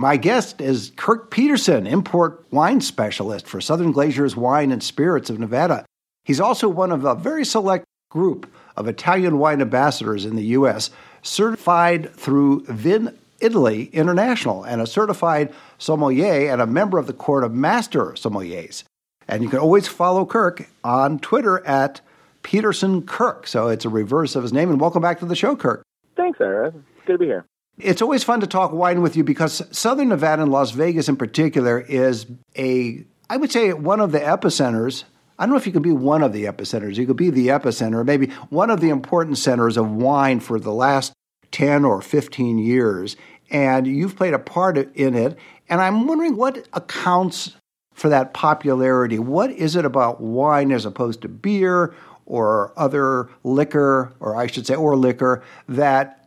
My guest is Kirk Peterson, import wine specialist for Southern Glazer's Wine and Spirits of Nevada. He's also one of a very select group of Italian wine ambassadors in the U.S., certified through Vin Italy International, and a certified sommelier and a member of the Court of Master Sommeliers. And you can always follow Kirk on Twitter at Peterson Kirk. So it's a reverse of his name. And welcome back to the show, Kirk. Thanks, Ira. Good to be here. It's always fun to talk wine with you because Southern Nevada and Las Vegas in particular is a, I would say, one of the epicenters. I don't know if you could be one of the epicenters. You could be the epicenter, maybe one of the important centers of wine for the last 10 or 15 years. And you've played a part in it. And I'm wondering what accounts for that popularity. What is it about wine as opposed to beer or other liquor, or I should say, or liquor, that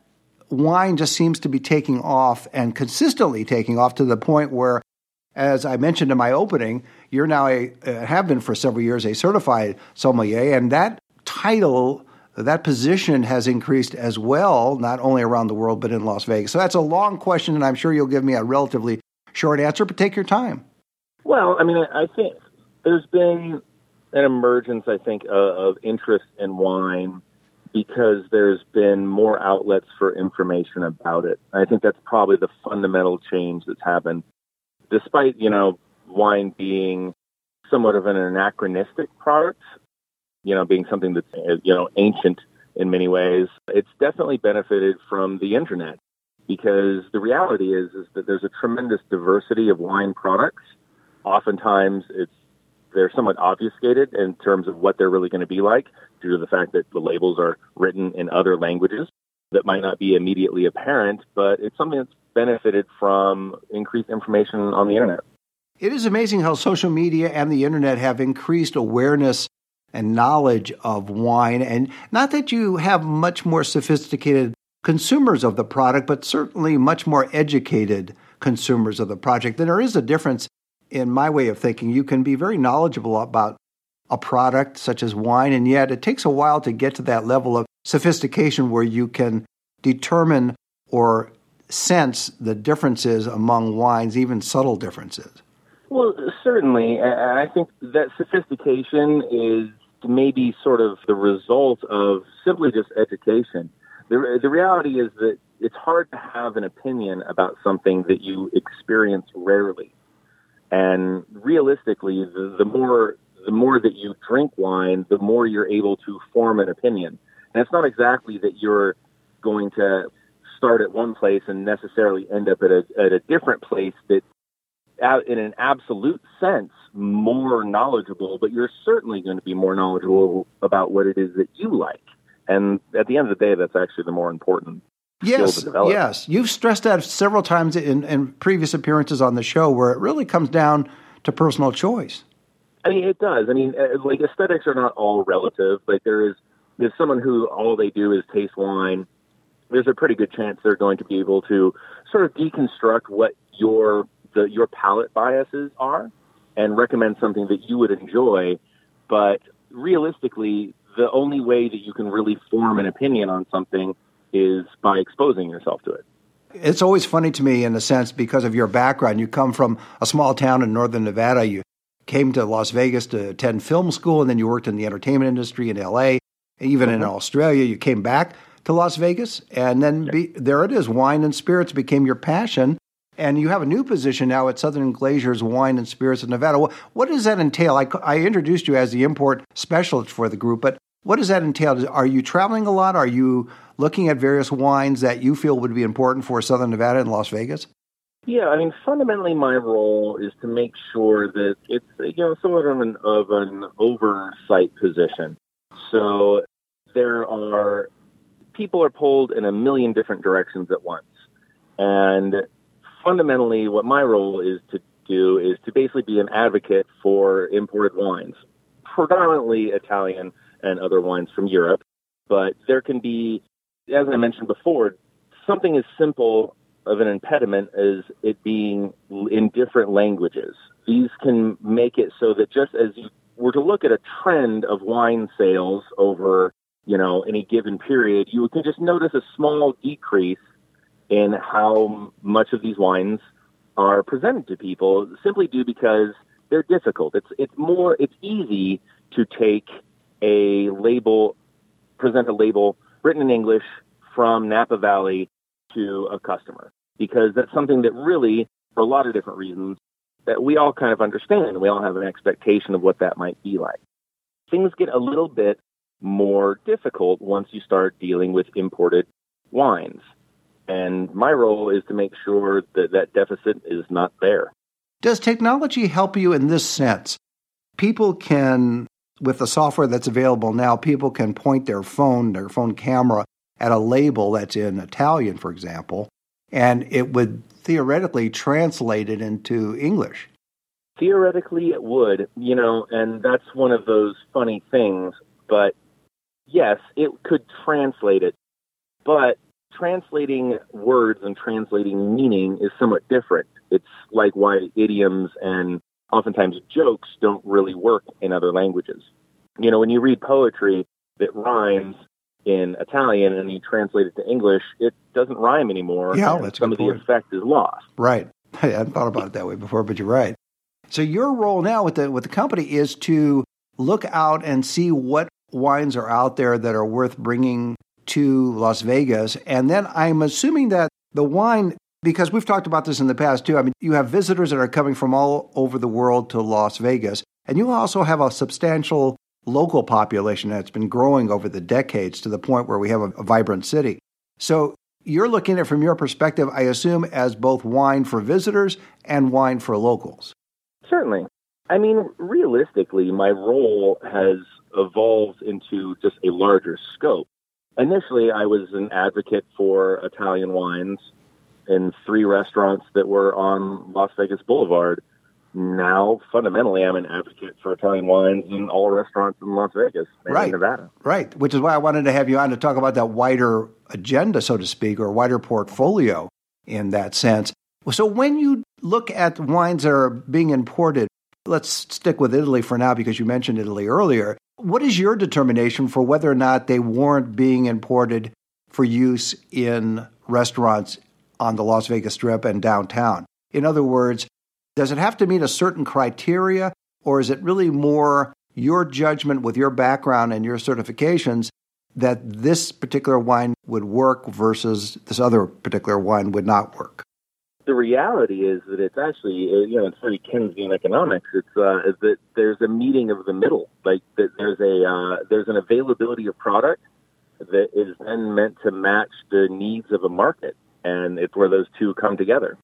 wine just seems to be taking off and consistently taking off to the point where, as I mentioned in my opening, you're now a uh, have been for several years a certified sommelier, and that title, that position has increased as well, not only around the world but in Las Vegas. So that's a long question, and I'm sure you'll give me a relatively short answer, but take your time. Well, I mean, I think there's been an emergence, I think, uh, of interest in wine because there's been more outlets for information about it. I think that's probably the fundamental change that's happened. Despite, you know, wine being somewhat of an anachronistic product, you know, being something that's, uh, you know, ancient in many ways, it's definitely benefited from the internet because the reality is, is that there's a tremendous diversity of wine products. Oftentimes it's they're somewhat obfuscated in terms of what they're really going to be like due to the fact that the labels are written in other languages that might not be immediately apparent, but it's something that's benefited from increased information on the internet. It is amazing how social media and the internet have increased awareness and knowledge of wine. And not that you have much more sophisticated consumers of the product, but certainly much more educated consumers of the project. And there is a difference in my way of thinking. You can be very knowledgeable about a product such as wine, and yet it takes a while to get to that level of sophistication where you can determine or sense the differences among wines, even subtle differences. Well, certainly. I think that sophistication is maybe sort of the result of simply just education. The, the reality is that it's hard to have an opinion about something that you experience rarely. And realistically, the, the more the more that you drink wine, the more you're able to form an opinion. And it's not exactly that you're going to start at one place and necessarily end up at a at a different place that in an absolute sense more knowledgeable, but you're certainly going to be more knowledgeable about what it is that you like. And at the end of the day, that's actually the more important Yes, yes. You've stressed that several times in, in previous appearances on the show where it really comes down to personal choice. I mean, it does. I mean, uh, like aesthetics are not all relative. Like there is, there's someone who all they do is taste wine. There's a pretty good chance they're going to be able to sort of deconstruct what your the your palate biases are and recommend something that you would enjoy. But realistically, the only way that you can really form an opinion on something is by exposing yourself to it. It's always funny to me in a sense because of your background. You come from a small town in northern Nevada. You came to Las Vegas to attend film school, and then you worked in the entertainment industry in LA. Even mm-hmm. in Australia, you came back to Las Vegas, and then be, there it is. Wine and spirits became your passion, and you have a new position now at Southern Glazer's Wine and Spirits of Nevada. What, what does that entail? I, I introduced you as the import specialist for the group, but what does that entail? Are you traveling a lot? Are you looking at various wines that you feel would be important for Southern Nevada and Las Vegas? Yeah, I mean, fundamentally, my role is to make sure that it's you know somewhat of an of an oversight position. So there are people are pulled in a million different directions at once, and fundamentally, what my role is to do is to basically be an advocate for imported wines, predominantly Italian and other wines from Europe. But there can be, as I mentioned before, something as simple of an impediment as it being in different languages. These can make it so that just as you were to look at a trend of wine sales over, you know, any given period, you can just notice a small decrease in how much of these wines are presented to people simply due because they're difficult. It's it's more it's easy to take a label, present a label written in English from Napa Valley to a customer because that's something that really, for a lot of different reasons, that we all kind of understand. We all have an expectation of what that might be like. Things get a little bit more difficult once you start dealing with imported wines. And my role is to make sure that that deficit is not there. Does technology help you in this sense? People can, with the software that's available now, people can point their phone, their phone camera, at a label that's in Italian, for example, and it would theoretically translate it into English. Theoretically, it would, you know, and that's one of those funny things. But yes, it could translate it. But translating words and translating meaning is somewhat different. It's like why idioms and oftentimes jokes don't really work in other languages. You know, when you read poetry that rhymes, in Italian and you translate it to English, it doesn't rhyme anymore. Yeah, that's some of the effect is lost. Right. I hadn't thought about it that way before, but you're right. So your role now with the with the company is to look out and see what wines are out there that are worth bringing to Las Vegas, and then I'm assuming that the wine. Because we've talked about this in the past too. I mean, you have visitors that are coming from all over the world to Las Vegas, and you also have a substantial local population that's been growing over the decades to the point where we have a, a vibrant city. So you're looking at it from your perspective, I assume, as both wine for visitors and wine for locals. Certainly. I mean, realistically, my role has evolved into just a larger scope. Initially, I was an advocate for Italian wines in three restaurants that were on Las Vegas Boulevard now fundamentally I'm an advocate for Italian wines in all restaurants in Las Vegas and right. Nevada. Right, which is why I wanted to have you on to talk about that wider agenda, so to speak, or wider portfolio in that sense. So when you look at wines that are being imported, let's stick with Italy for now because you mentioned Italy earlier. What is your determination for whether or not they warrant being imported for use in restaurants on the Las Vegas Strip and downtown? In other words, does it have to meet a certain criteria, or is it really more your judgment with your background and your certifications that this particular wine would work versus this other particular wine would not work? The reality is that it's actually, uh, you know, it's very Keynesian economics. It's uh, that there's a meeting of the middle. Like that there's a uh, there's an availability of product that is then meant to match the needs of a market, and it's where those two come together.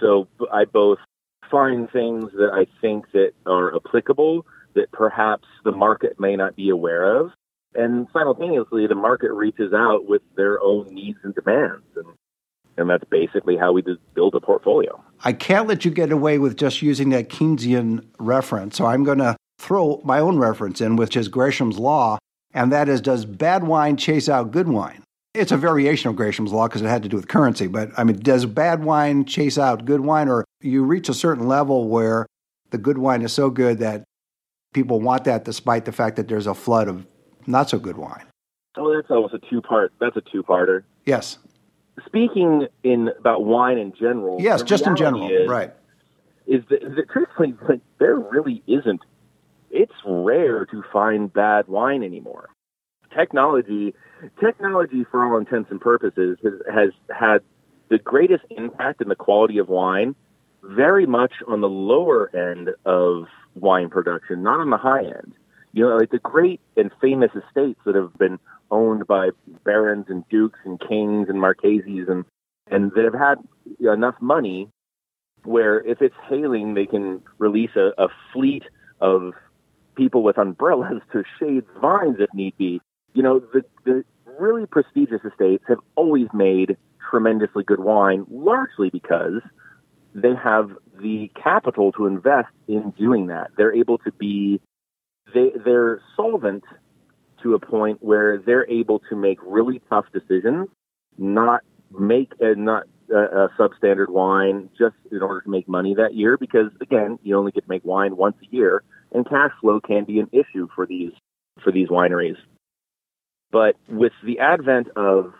So I both find things that I think that are applicable that perhaps the market may not be aware of. And simultaneously, the market reaches out with their own needs and demands. And, and that's basically how we build a portfolio. I can't let you get away with just using that Keynesian reference. So I'm going to throw my own reference in, which is Gresham's Law. And that is Does bad wine chase out good wine? It's a variation of Gresham's law because it had to do with currency. But I mean, does bad wine chase out good wine, or you reach a certain level where the good wine is so good that people want that despite the fact that there's a flood of not so good wine? Oh, that's almost a two part. That's a two parter. Yes. Speaking in about wine in general. Yes, just in general, is, right? Is that, truthfully, there really isn't. It's rare to find bad wine anymore. Technology technology, for all intents and purposes, has, has had the greatest impact in the quality of wine, very much on the lower end of wine production, not on the high end. You know, like the great and famous estates that have been owned by barons and dukes and kings and marcheses and and that have had enough money where if it's hailing, they can release a, a fleet of people with umbrellas to shade vines if need be you know, the, the really prestigious estates have always made tremendously good wine, largely because they have the capital to invest in doing that. They're able to be they they're solvent to a point where they're able to make really tough decisions, not make a not a, a substandard wine just in order to make money that year because again, you only get to make wine once a year and cash flow can be an issue for these for these wineries. But with the advent of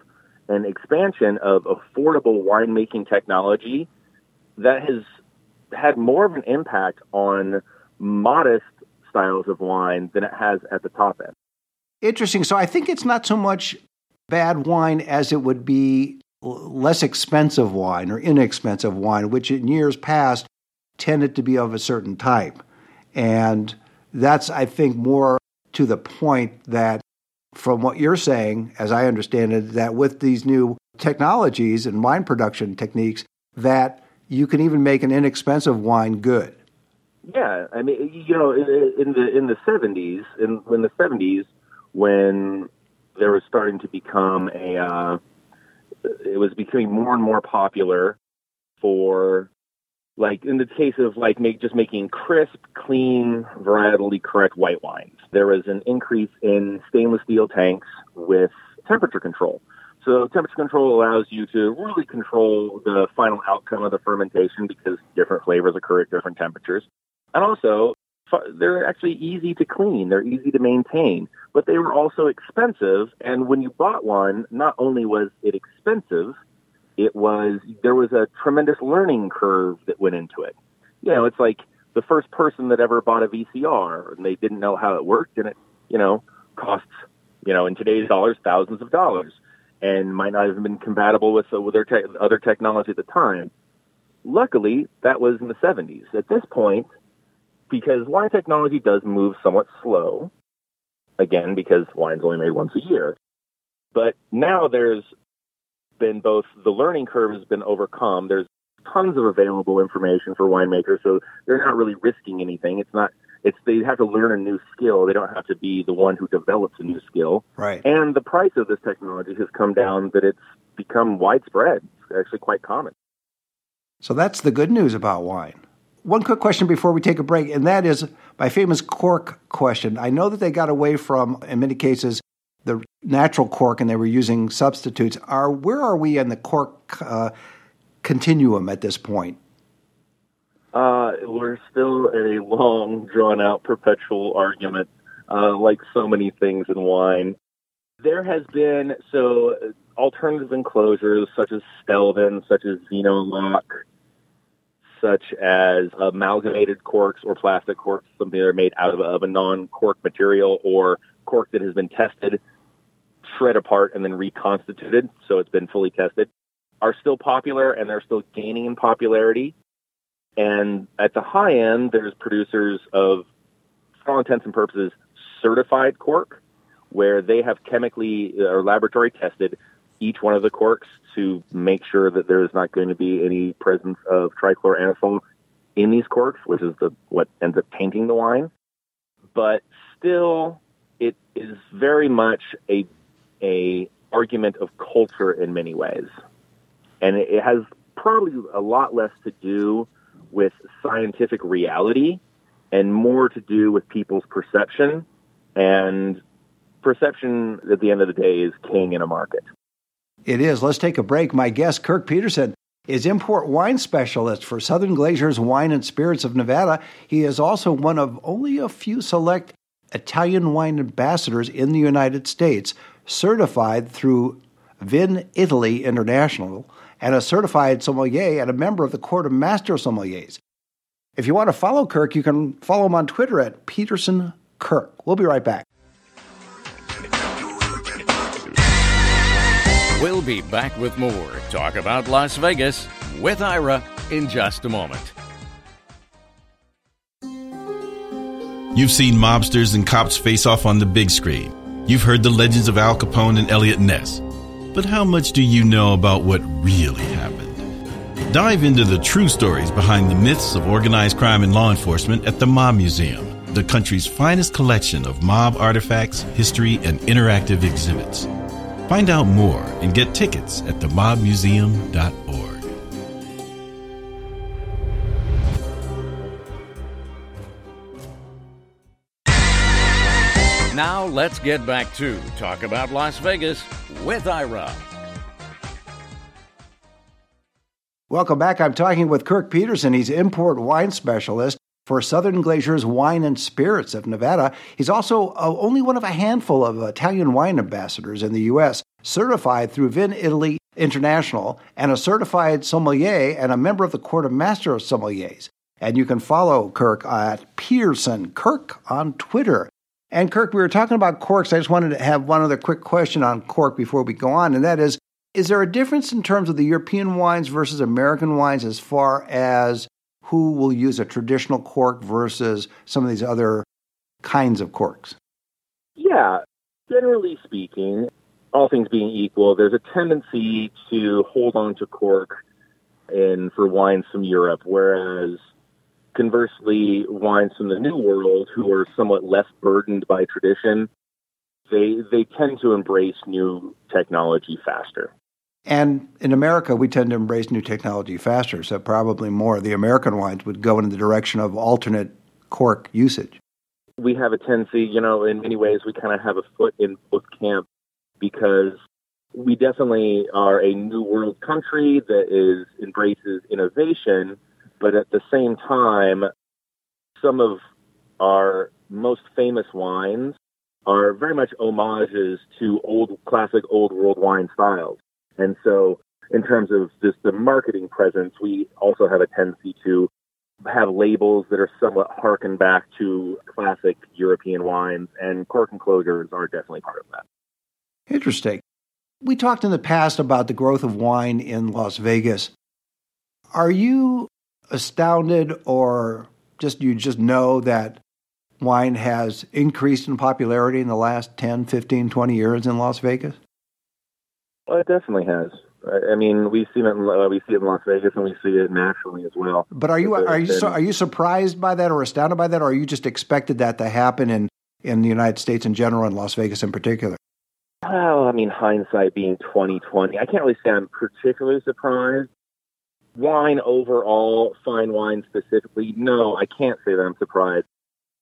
an expansion of affordable winemaking technology, that has had more of an impact on modest styles of wine than it has at the top end. Interesting. So I think it's not so much bad wine as it would be less expensive wine or inexpensive wine, which in years past tended to be of a certain type. And that's, I think, more to the point that from what you're saying, as I understand it, that with these new technologies and wine production techniques, that you can even make an inexpensive wine good. Yeah, I mean, you know, in the in the seventies, in, in the seventies, when there was starting to become a, uh, it was becoming more and more popular for, like, in the case of like make just making crisp, clean, varietally correct white wines. There was an increase in stainless steel tanks with temperature control. So temperature control allows you to really control the final outcome of the fermentation because different flavors occur at different temperatures. And also, they're actually easy to clean. They're easy to maintain, but they were also expensive. And when you bought one, not only was it expensive, it was, there was a tremendous learning curve that went into it. You know, it's like the first person that ever bought a VCR and they didn't know how it worked and it, you know, costs, you know, in today's dollars, thousands of dollars and might not have been compatible with, with their te- other technology at the time. Luckily, that was in the 70s. At this point, because wine technology does move somewhat slow, again, because wine's only made once a year. But now there's been both the learning curve has been overcome. There's tons of available information for winemakers, so they're not really risking anything. It's not it's they have to learn a new skill. They don't have to be the one who develops a new skill. Right. And the price of this technology has come down that it's become widespread. It's actually quite common. So that's the good news about wine. One quick question before we take a break, and that is my famous cork question. I know that they got away from, in many cases, the natural cork and they were using substitutes. Are where are we in the cork uh, continuum at this point? Uh, we're still in a long, drawn out, perpetual argument, uh, like so many things in wine. There has been, so alternative enclosures such as Stelvin, such as Xenolock, such as amalgamated corks or plastic corks, something that are made out of, of a non-cork material or cork that has been tested, shred apart, and then reconstituted, so it's been fully tested, are still popular and they're still gaining in popularity. And at the high end, there's producers of, for all intents and purposes, certified cork, where they have chemically uh, or laboratory tested each one of the corks to make sure that there is not going to be any presence of trichloroanisole in these corks, which is the what ends up tainting the wine. But still, it is very much a a argument of culture in many ways, and it has probably a lot less to do with scientific reality and more to do with people's perception. And perception, at the end of the day, is king in a market. It is. Let's take a break. My guest, Kirk Peterson, is import wine specialist for Southern Glazer's Wine and Spirits of Nevada. He is also one of only a few select Italian wine ambassadors in the United States, certified through Vinitaly International and a certified sommelier and a member of the Court of Master Sommeliers. If you want to follow Kirk, you can follow him on Twitter at Peterson Kirk. We'll be right back. We'll be back with more Talk About Las Vegas with Ira in just a moment. You've seen mobsters and cops face off on the big screen. You've heard the legends of Al Capone and Eliot Ness. But how much do you know about what really happened? Dive into the true stories behind the myths of organized crime and law enforcement at the Mob Museum, the country's finest collection of mob artifacts, history, and interactive exhibits. Find out more and get tickets at themobmuseum.org. Now let's get back to Talk About Las Vegas with Ira. Welcome back. I'm talking with Kirk Peterson. He's import wine specialist for Southern Glazer's Wine and Spirits of Nevada. He's also uh, only one of a handful of Italian wine ambassadors in the U.S., certified through Vinitaly International, and a certified sommelier and a member of the Court of Master of Sommeliers. And you can follow Kirk at Peterson Kirk on Twitter. And Kirk, we were talking about corks. I just wanted to have one other quick question on cork before we go on, and that is is there a difference in terms of the European wines versus American wines as far as who will use a traditional cork versus some of these other kinds of corks? Yeah, generally speaking, all things being equal, there's a tendency to hold on to cork in for wines from Europe, whereas conversely, wines from the New World, who are somewhat less burdened by tradition, they they tend to embrace new technology faster. And in America, we tend to embrace new technology faster, so probably more. The American wines would go in the direction of alternate cork usage. We have a tendency, you know, in many ways, we kind of have a foot in both camps because we definitely are a new world country that is embraces innovation, but at the same time, some of our most famous wines are very much homages to old classic old world wine styles. And so, in terms of just the marketing presence, we also have a tendency to have labels that are somewhat harken back to classic European wines, and cork enclosures are definitely part of that. Interesting. We talked in the past about the growth of wine in Las Vegas. Are you astounded or just you just know that wine has increased in popularity in the last 10, 15, 20 years in Las Vegas? Well, it definitely has. I mean, we see it. In, uh, we see it in Las Vegas, and we see it nationally as well. But are you are you are you surprised by that or astounded by that, or are you just expected that to happen in in the United States in general and Las Vegas in particular? Well, I mean, hindsight being twenty twenty, I can't really say I'm particularly surprised. Wine overall, fine wine specifically, no, I can't say that I'm surprised.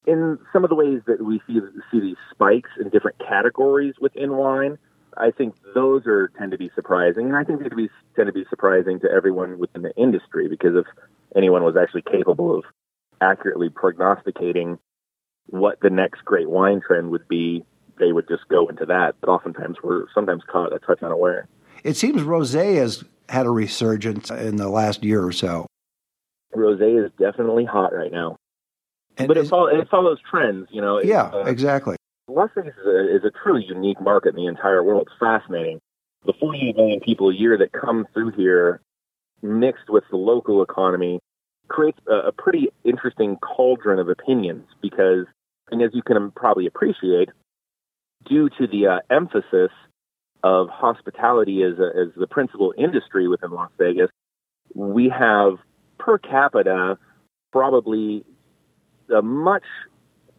In some of the ways that we see see these spikes in different categories within wine, I think those are tend to be surprising, and I think they be, tend to be surprising to everyone within the industry because if anyone was actually capable of accurately prognosticating what the next great wine trend would be, they would just go into that. But oftentimes we're sometimes caught a touch unaware. It seems rosé has had a resurgence in the last year or so. Rosé is definitely hot right now, And but it, follow, it follows trends. You know, yeah, uh, exactly. Las Vegas is a, is a truly unique market in the entire world. It's fascinating. The 48 million people a year that come through here, mixed with the local economy, creates a, a pretty interesting cauldron of opinions because, and as you can probably appreciate, due to the uh, emphasis of hospitality as, a, as the principal industry within Las Vegas, we have per capita probably a much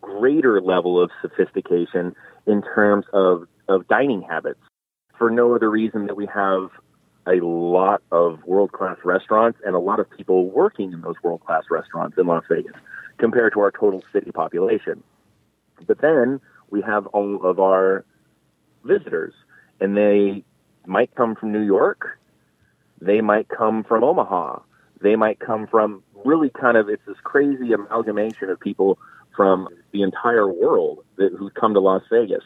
greater level of sophistication in terms of, of dining habits for no other reason that we have a lot of world class restaurants and a lot of people working in those world class restaurants in Las Vegas compared to our total city population. But then we have all of our visitors, and they might come from New York, they might come from Omaha, they might come from really kind of it's this crazy amalgamation of people from the entire world that, who come to Las Vegas.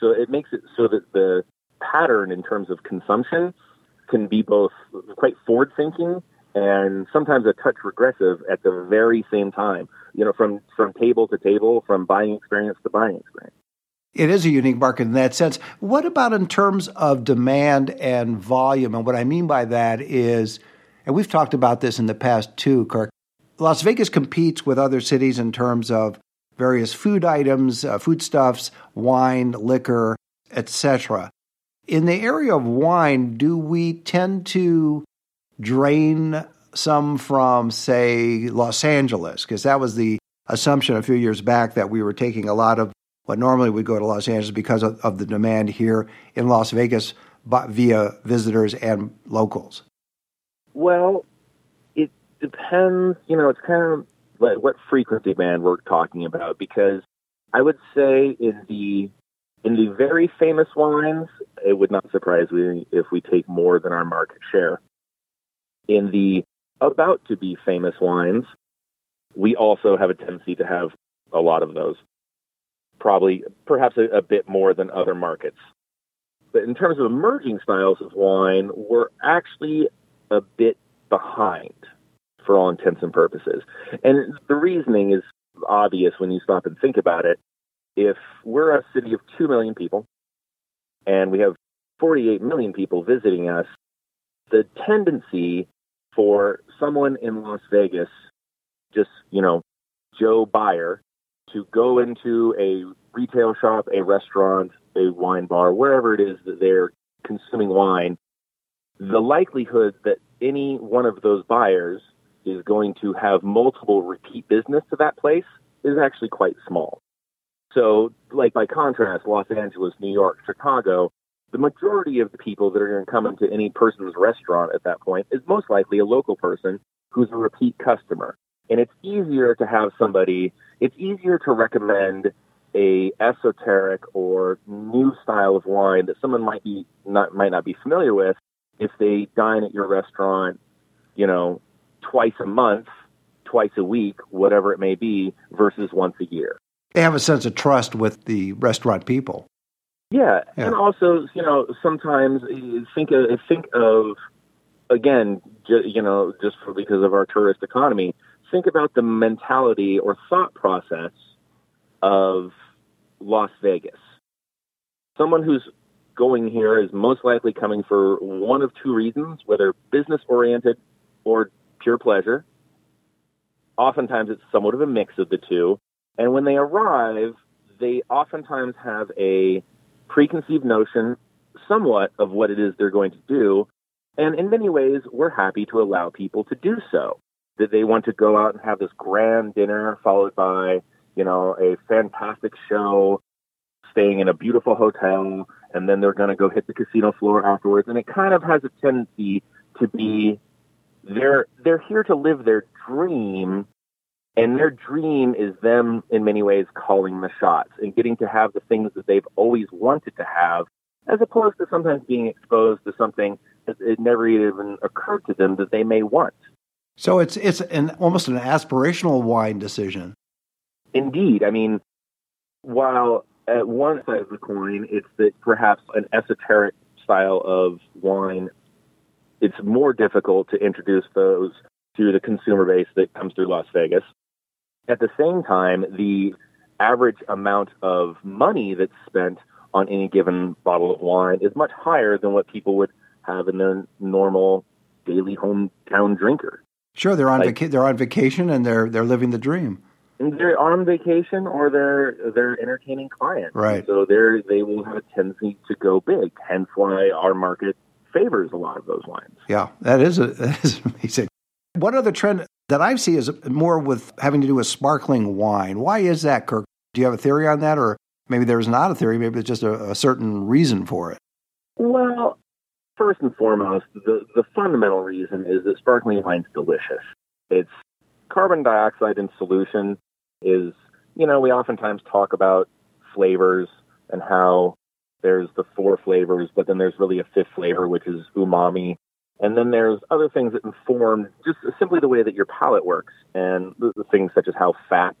So it makes it so that the pattern in terms of consumption can be both quite forward thinking and sometimes a touch regressive at the very same time. You know, from from table to table, from buying experience to buying experience. It is a unique market in that sense. What about in terms of demand and volume? And what I mean by that is, and we've talked about this in the past too, Kirk. Las Vegas competes with other cities in terms of various food items, uh, foodstuffs, wine, liquor, etc. In the area of wine, do we tend to drain some from, say, Los Angeles? Because that was the assumption a few years back that we were taking a lot of what normally would go to Los Angeles because of, of the demand here in Las Vegas but via visitors and locals. Well, it depends. You know, it's kind of like what frequency band we're talking about because I would say in the In the very famous wines, it would not surprise me if we take more than our market share. In the about to be famous wines, we also have a tendency to have a lot of those. Probably, perhaps a, a bit more than other markets. But in terms of emerging styles of wine, we're actually a bit behind for all intents and purposes. And the reasoning is obvious when you stop and think about it. If we're a city of 2 million people and we have 48 million people visiting us, the tendency for someone in Las Vegas, just, you know, Joe Buyer, to go into a retail shop, a restaurant, a wine bar, wherever it is that they're consuming wine, the likelihood that any one of those buyers is going to have multiple repeat business to that place is actually quite small. So, like by contrast, Los Angeles, New York, Chicago, the majority of the people that are going to come into any person's restaurant at that point is most likely a local person who's a repeat customer. And it's easier to have somebody, it's easier to recommend a esoteric or new style of wine that someone might be not might not be familiar with if they dine at your restaurant, you know, twice a month, twice a week, whatever it may be, versus once a year. They have a sense of trust with the restaurant people. Yeah, Yeah. and also, you know, sometimes eh, think of think of again, ju- you know, just for, because of our tourist economy, think about the mentality or thought process of Las Vegas. Someone who's going here is most likely coming for one of two reasons, whether business oriented or pure pleasure. Oftentimes it's somewhat of a mix of the two. And when they arrive, they oftentimes have a preconceived notion somewhat of what it is they're going to do. And in many ways, we're happy to allow people to do so. That they want to go out and have this grand dinner followed by, you know, a fantastic show, staying in a beautiful hotel, and then they're going to go hit the casino floor afterwards. And it kind of has a tendency to be they're they're here to live their dream and their dream is them in many ways calling the shots and getting to have the things that they've always wanted to have as opposed to sometimes being exposed to something that it never even occurred to them that they may want So it's it's an almost an aspirational wine decision. Indeed. I mean, while at one side of the coin, it's that perhaps an esoteric style of wine, it's more difficult to introduce those to the consumer base that comes through Las Vegas. At the same time, the average amount of money that's spent on any given bottle of wine is much higher than what people would have in their normal daily hometown drinker. Sure, they're on Like- vaca- they're on vacation and they're they're living the dream. They're on vacation or they're they're entertaining clients. Right. So they're they will have a tendency to go big. Hence why our market favors a lot of those lines. Yeah, that is a, that is amazing. One other trend that I see is more with having to do with sparkling wine. Why is that, Kirk? Do you have a theory on that, or maybe there's not a theory? Maybe it's just a, a certain reason for it. Well, first and foremost, the the fundamental reason is that sparkling wine's delicious. It's carbon dioxide in solution is you know, we oftentimes talk about flavors and how there's the four flavors, but then there's really a fifth flavor, which is umami. And then there's other things that inform just simply the way that your palate works and things such as how fat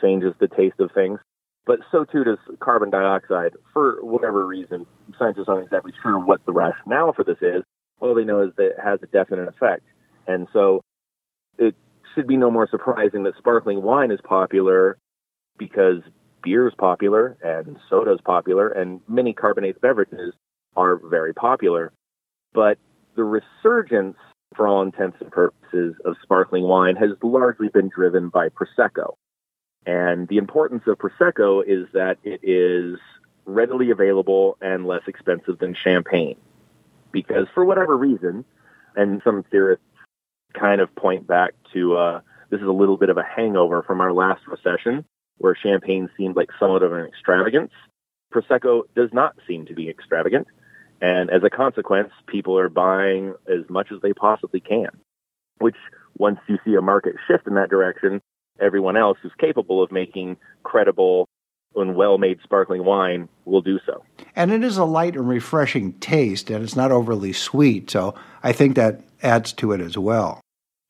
changes the taste of things. But so too does carbon dioxide. For whatever reason, scientists aren't exactly sure what the rationale for this is. All they know is that it has a definite effect. And so it should be no more surprising that sparkling wine is popular because beer is popular and soda is popular and many carbonated beverages are very popular. But the resurgence, for all intents and purposes, of sparkling wine has largely been driven by Prosecco. And the importance of Prosecco is that it is readily available and less expensive than champagne. Because for whatever reason, and some theorists kind of point back to uh, this is a little bit of a hangover from our last recession, where champagne seemed like somewhat of an extravagance. Prosecco does not seem to be extravagant. And as a consequence, people are buying as much as they possibly can, which once you see a market shift in that direction, everyone else who's capable of making credible and well-made sparkling wine will do so. And it is a light and refreshing taste, and it's not overly sweet. So I think that adds to it as well.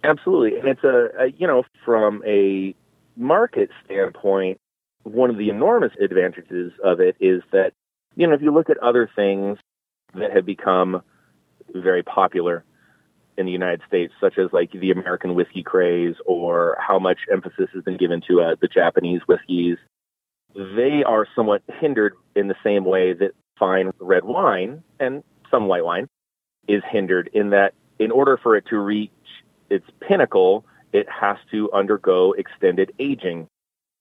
Absolutely, and it's a, a you know from a market standpoint, one of the enormous advantages of it is that you know if you look at other things that have become very popular in the United States, such as like the American whiskey craze or how much emphasis has been given to uh, the Japanese whiskeys, they are somewhat hindered in the same way that fine red wine and some white wine is hindered in that in order for it to reach its pinnacle, it has to undergo extended aging.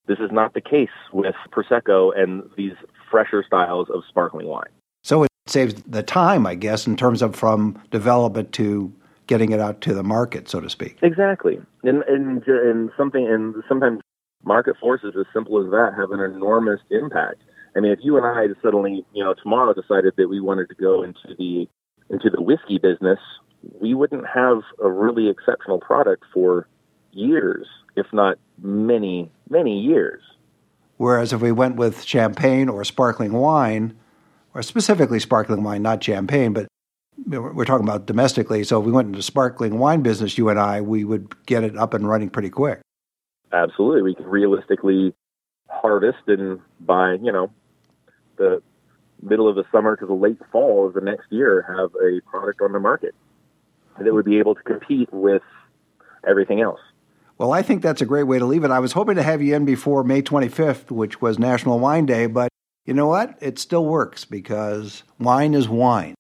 This is not the case with Prosecco and these fresher styles of sparkling wine. So it saves the time, I guess, in terms of from development to getting it out to the market, so to speak. Exactly, and and and something, and sometimes market forces as simple as that have an enormous impact. I mean, if you and I suddenly, you know, tomorrow decided that we wanted to go into the into the whiskey business, we wouldn't have a really exceptional product for years, if not many, many years. Whereas if we went with champagne or sparkling wine, or specifically sparkling wine, not champagne, but we're talking about domestically. So if we went into sparkling wine business, you and I, we would get it up and running pretty quick. Absolutely, we could realistically harvest and by you know the middle of the summer to the late fall of the next year have a product on the market that would be able to compete with everything else. Well, I think that's a great way to leave it. I was hoping to have you in before May 25th, which was National Wine Day, but you know what? It still works because wine is wine.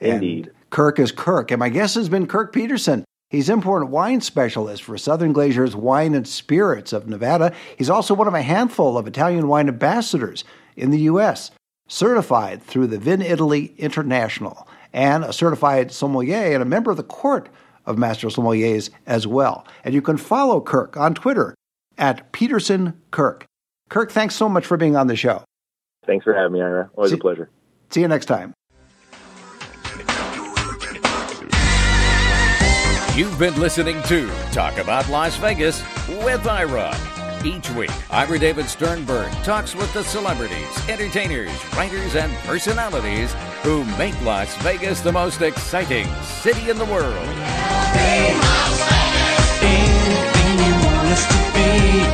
Indeed. And Kirk is Kirk. And my guest has been Kirk Peterson. He's import wine specialist for Southern Glazer's Wine and Spirits of Nevada. He's also one of a handful of Italian wine ambassadors in the U.S., certified through the Vinitaly International, and a certified sommelier and a member of the court of master sommeliers as well. And you can follow Kirk on Twitter at Peterson Kirk. Kirk, thanks so much for being on the show. Thanks for having me, Ira. Always See- a pleasure. See you next time. You've been listening to Talk About Las Vegas with Ira. Each week, Ira David Sternberg talks with the celebrities, entertainers, writers, and personalities who make Las Vegas the most exciting city in the world. Anything you want us to be.